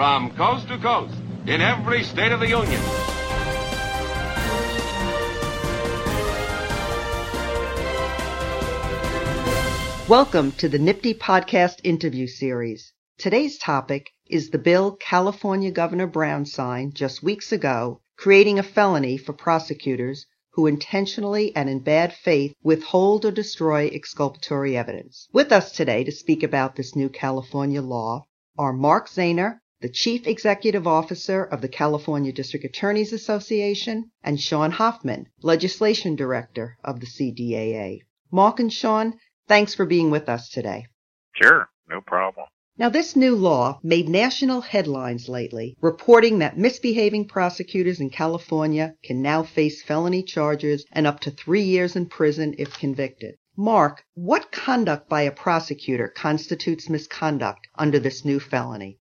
from coast to coast in every state of the Union. Welcome to the Nifty Podcast interview series. Today's topic is the bill California Governor Brown signed just weeks ago, creating a felony for prosecutors who intentionally and in bad faith withhold or destroy exculpatory evidence. With us today to speak about this new California law are Mark Zahner, the Chief Executive Officer of the California District Attorneys Association, and Sean Hoffman, Legislation Director of the CDAA. Mark and Sean, thanks for being with us today. Sure, no problem. Now, this new law made national headlines lately, reporting that misbehaving prosecutors in California can now face felony charges and up to three years in prison if convicted. Mark, what conduct by a prosecutor constitutes misconduct under this new felony?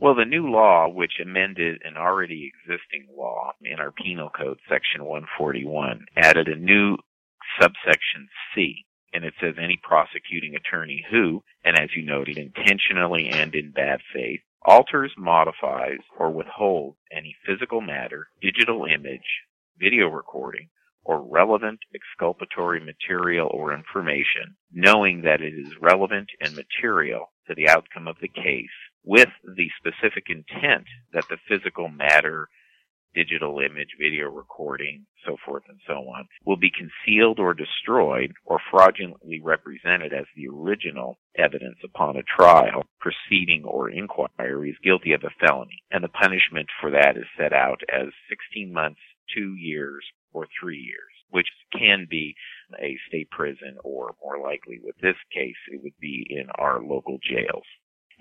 Well, the new law, which amended an already existing law in our penal code, section 141, added a new subsection C and it says any prosecuting attorney who, and as you noted, intentionally and in bad faith, alters, modifies, or withholds any physical matter, digital image, video recording, or relevant exculpatory material or information, knowing that it is relevant and material to the outcome of the case, with the specific intent that the physical matter, digital image, video recording, so forth and so on, will be concealed or destroyed or fraudulently represented as the original evidence upon a trial, proceeding, or inquiry is guilty of a felony. And the punishment for that is set out as 16 months, two years, or three years, which can be a state prison or more likely with this case, it would be in our local jails.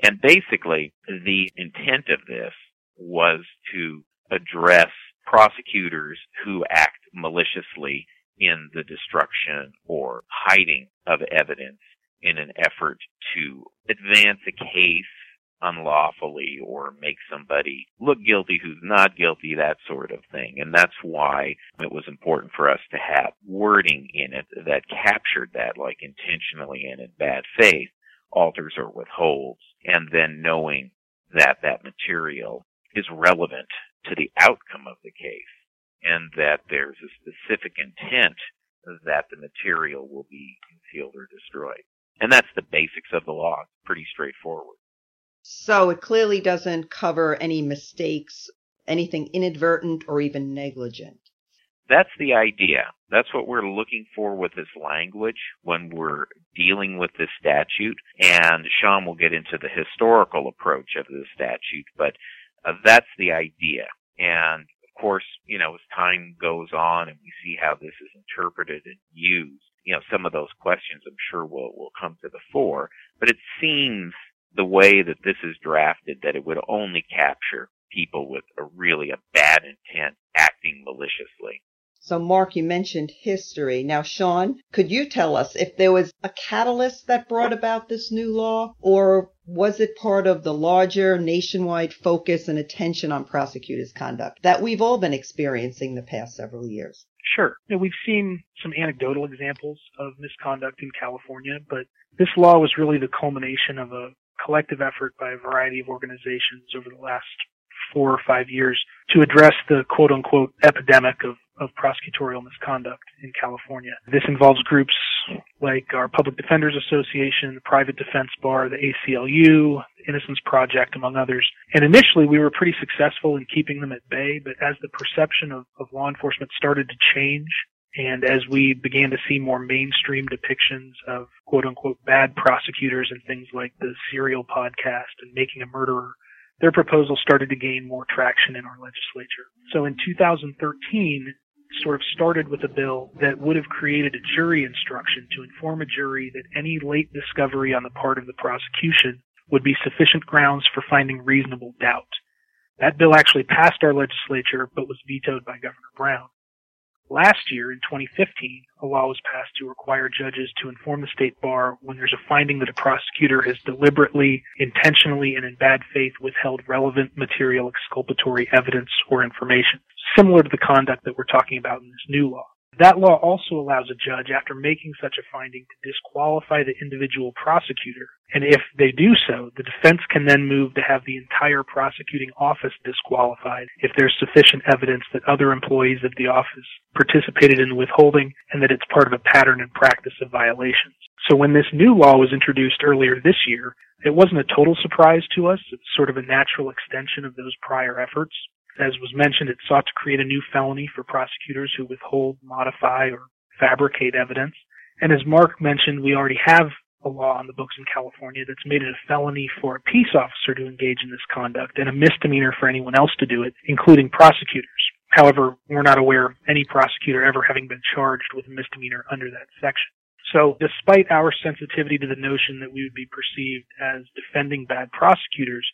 And basically, the intent of this was to address prosecutors who act maliciously in the destruction or hiding of evidence in an effort to advance a case unlawfully or make somebody look guilty who's not guilty, that sort of thing. And that's why it was important for us to have wording in it that captured that, like intentionally and in bad faith, alters or withholds, and then knowing that that material is relevant to the outcome of the case and that there's a specific intent that the material will be concealed or destroyed. And that's the basics of the law. Pretty straightforward. So it clearly doesn't cover any mistakes, anything inadvertent or even negligent. That's the idea. That's what we're looking for with this language when we're dealing with this statute. And Sean will get into the historical approach of this statute, but uh, that's the idea. And of course, you know, as time goes on and we see how this is interpreted and used, you know, some of those questions I'm sure will, will come to the fore. But it seems the way that this is drafted that it would only capture people with a really a bad intent acting maliciously. So, Mark, you mentioned history. Now, Sean, could you tell us if there was a catalyst that brought about this new law, or was it part of the larger nationwide focus and attention on prosecutors' conduct that we've all been experiencing the past several years? Sure. You know, we've seen some anecdotal examples of misconduct in California, but this law was really the culmination of a collective effort by a variety of organizations over the last four or five years to address the quote unquote epidemic of of prosecutorial misconduct in California. This involves groups like our Public Defenders Association, the Private Defense Bar, the ACLU, Innocence Project, among others. And initially we were pretty successful in keeping them at bay, but as the perception of, of law enforcement started to change and as we began to see more mainstream depictions of quote unquote bad prosecutors and things like the Serial podcast and Making a Murderer, their proposal started to gain more traction in our legislature. So in 2013, sort of started with a bill that would have created a jury instruction to inform a jury that any late discovery on the part of the prosecution would be sufficient grounds for finding reasonable doubt. That bill actually passed our legislature but was vetoed by Governor Brown. Last year, in 2015, a law was passed to require judges to inform the state bar when there's a finding that a prosecutor has deliberately, intentionally, and in bad faith withheld relevant material exculpatory evidence or information, similar to the conduct that we're talking about in this new law. That law also allows a judge, after making such a finding, to disqualify the individual prosecutor. And if they do so, the defense can then move to have the entire prosecuting office disqualified if there's sufficient evidence that other employees of the office participated in withholding and that it's part of a pattern and practice of violations. So when this new law was introduced earlier this year, it wasn't a total surprise to us. It's sort of a natural extension of those prior efforts. As was mentioned, it sought to create a new felony for prosecutors who withhold, modify, or fabricate evidence. And as Mark mentioned, we already have a law on the books in California that's made it a felony for a peace officer to engage in this conduct and a misdemeanor for anyone else to do it, including prosecutors. However, we're not aware of any prosecutor ever having been charged with a misdemeanor under that section. So despite our sensitivity to the notion that we would be perceived as defending bad prosecutors,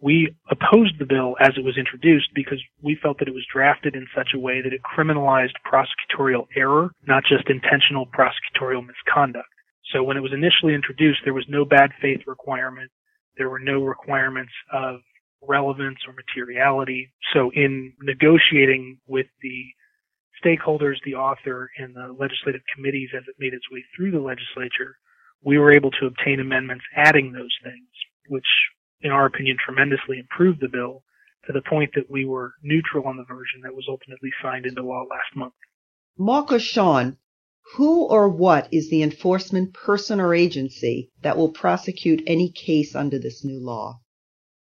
we opposed the bill as it was introduced because we felt that it was drafted in such a way that it criminalized prosecutorial error, not just intentional prosecutorial misconduct. So when it was initially introduced, there was no bad faith requirement. There were no requirements of relevance or materiality. So in negotiating with the stakeholders, the author, and the legislative committees as it made its way through the legislature, we were able to obtain amendments adding those things, which in our opinion, tremendously improved the bill to the point that we were neutral on the version that was ultimately signed into law last month. Mark or Sean, who or what is the enforcement person or agency that will prosecute any case under this new law?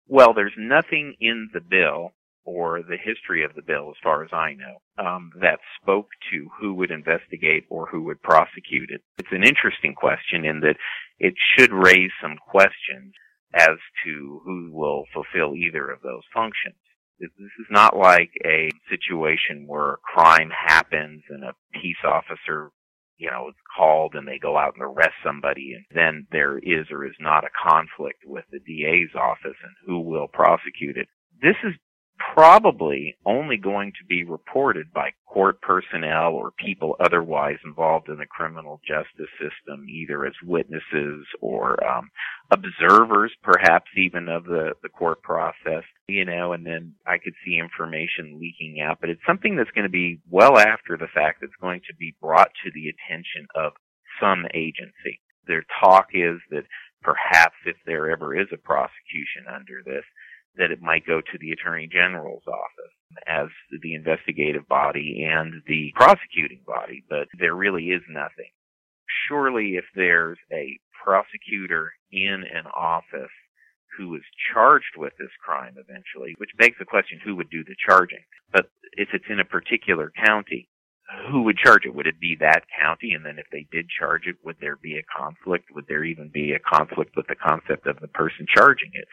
Well, there's nothing in the bill or the history of the bill, as far as I know, um, that spoke to who would investigate or who would prosecute it. It's an interesting question in that it should raise some questions as to who will fulfill either of those functions. This is not like a situation where a crime happens and a peace officer, you know, is called and they go out and arrest somebody and then there is or is not a conflict with the DA's office and who will prosecute it. This is probably only going to be reported by court personnel or people otherwise involved in the criminal justice system, either as witnesses or um, observers, perhaps even of the, the court process, you know, and then I could see information leaking out. But it's something that's going to be well after the fact that's going to be brought to the attention of some agency. Their talk is that perhaps if there ever is a prosecution under this, that it might go to the Attorney General's office as the investigative body and the prosecuting body, but there really is nothing. Surely if there's a prosecutor in an office who is charged with this crime eventually, which begs the question who would do the charging. But if it's in a particular county, who would charge it? Would it be that county? And then if they did charge it, would there be a conflict? Would there even be a conflict with the concept of the person charging it?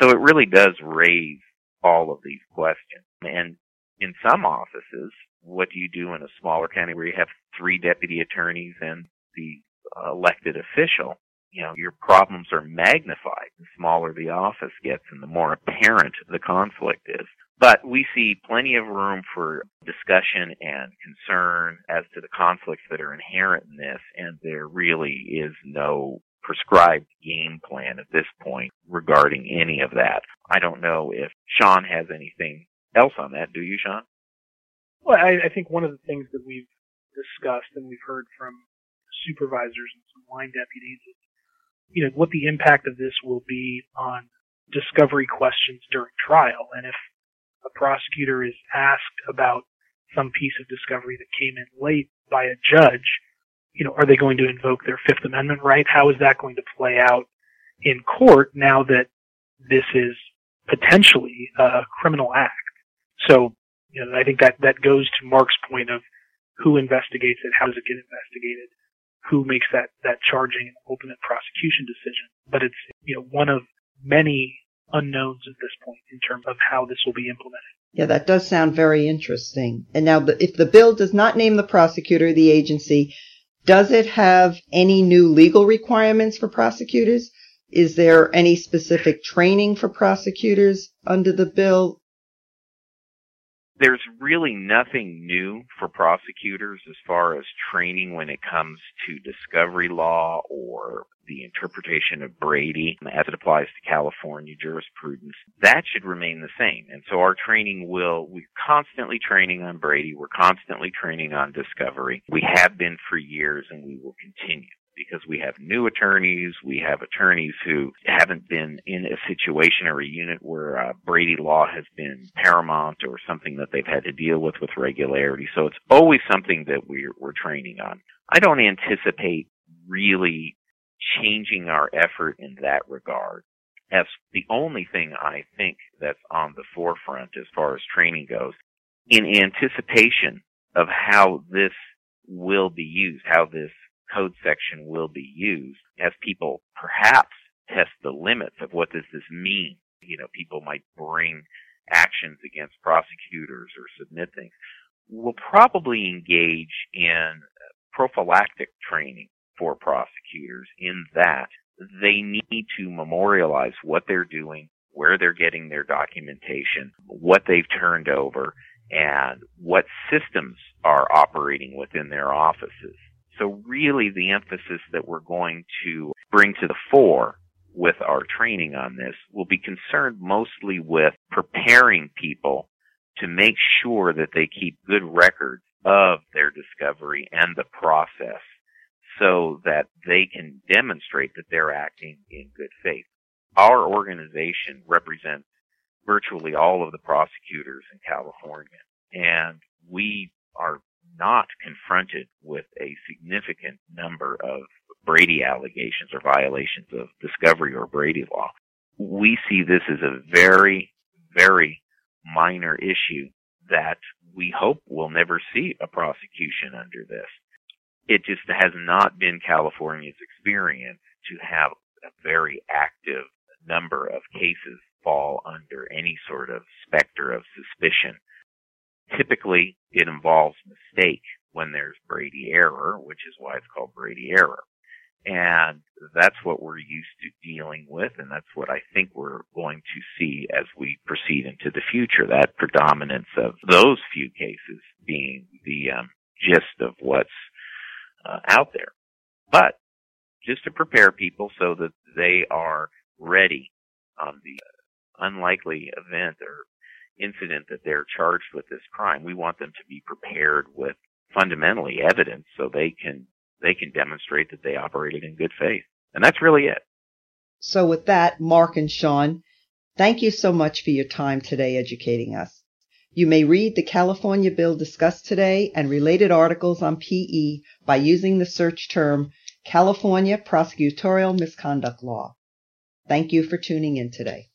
So it really does raise all of these questions. And in some offices, what do you do in a smaller county where you have three deputy attorneys and the elected official? You know, your problems are magnified the smaller the office gets and the more apparent the conflict is. But we see plenty of room for discussion and concern as to the conflicts that are inherent in this, and there really is no prescribed game plan at this point regarding any of that. I don't know if Sean has anything else on that. Do you, Sean? Well, I, I think one of the things that we've discussed and we've heard from supervisors and some line deputies is, you know, what the impact of this will be on discovery questions during trial. And if a prosecutor is asked about some piece of discovery that came in late by a judge, you know, are they going to invoke their Fifth Amendment right? How is that going to play out in court now that this is potentially a criminal act? So, you know, I think that, that goes to Mark's point of who investigates it, how does it get investigated, who makes that, that charging and ultimate prosecution decision. But it's, you know, one of many unknowns at this point in terms of how this will be implemented. Yeah, that does sound very interesting. And now, if the bill does not name the prosecutor, the agency, does it have any new legal requirements for prosecutors? Is there any specific training for prosecutors under the bill? There's really nothing new for prosecutors as far as training when it comes to discovery law or the interpretation of Brady as it applies to California jurisprudence. That should remain the same. And so our training will, we're constantly training on Brady. We're constantly training on discovery. We have been for years and we will continue because we have new attorneys, we have attorneys who haven't been in a situation or a unit where uh, Brady law has been paramount or something that they've had to deal with with regularity. So it's always something that we're, we're training on. I don't anticipate really changing our effort in that regard. That's the only thing I think that's on the forefront as far as training goes, in anticipation of how this will be used, how this code section will be used as people perhaps test the limits of what does this mean. You know, people might bring actions against prosecutors or submit things. We'll probably engage in prophylactic training for prosecutors in that they need to memorialize what they're doing, where they're getting their documentation, what they've turned over, and what systems are operating within their offices. So really the emphasis that we're going to bring to the fore with our training on this will be concerned mostly with preparing people to make sure that they keep good records of their discovery and the process so that they can demonstrate that they're acting in good faith. Our organization represents virtually all of the prosecutors in California and we are not confronted with a significant number of Brady allegations or violations of discovery or Brady law. We see this as a very, very minor issue that we hope will never see a prosecution under this. It just has not been California's experience to have a very active number of cases fall under any sort of specter of suspicion Typically, it involves mistake when there's Brady error, which is why it's called Brady error. And that's what we're used to dealing with, and that's what I think we're going to see as we proceed into the future, that predominance of those few cases being the um, gist of what's uh, out there. But just to prepare people so that they are ready on the unlikely event or incident that they're charged with this crime. We want them to be prepared with fundamentally evidence so they can they can demonstrate that they operated in good faith. And that's really it. So with that, Mark and Sean, thank you so much for your time today educating us. You may read the California bill discussed today and related articles on PE by using the search term California Prosecutorial Misconduct Law. Thank you for tuning in today.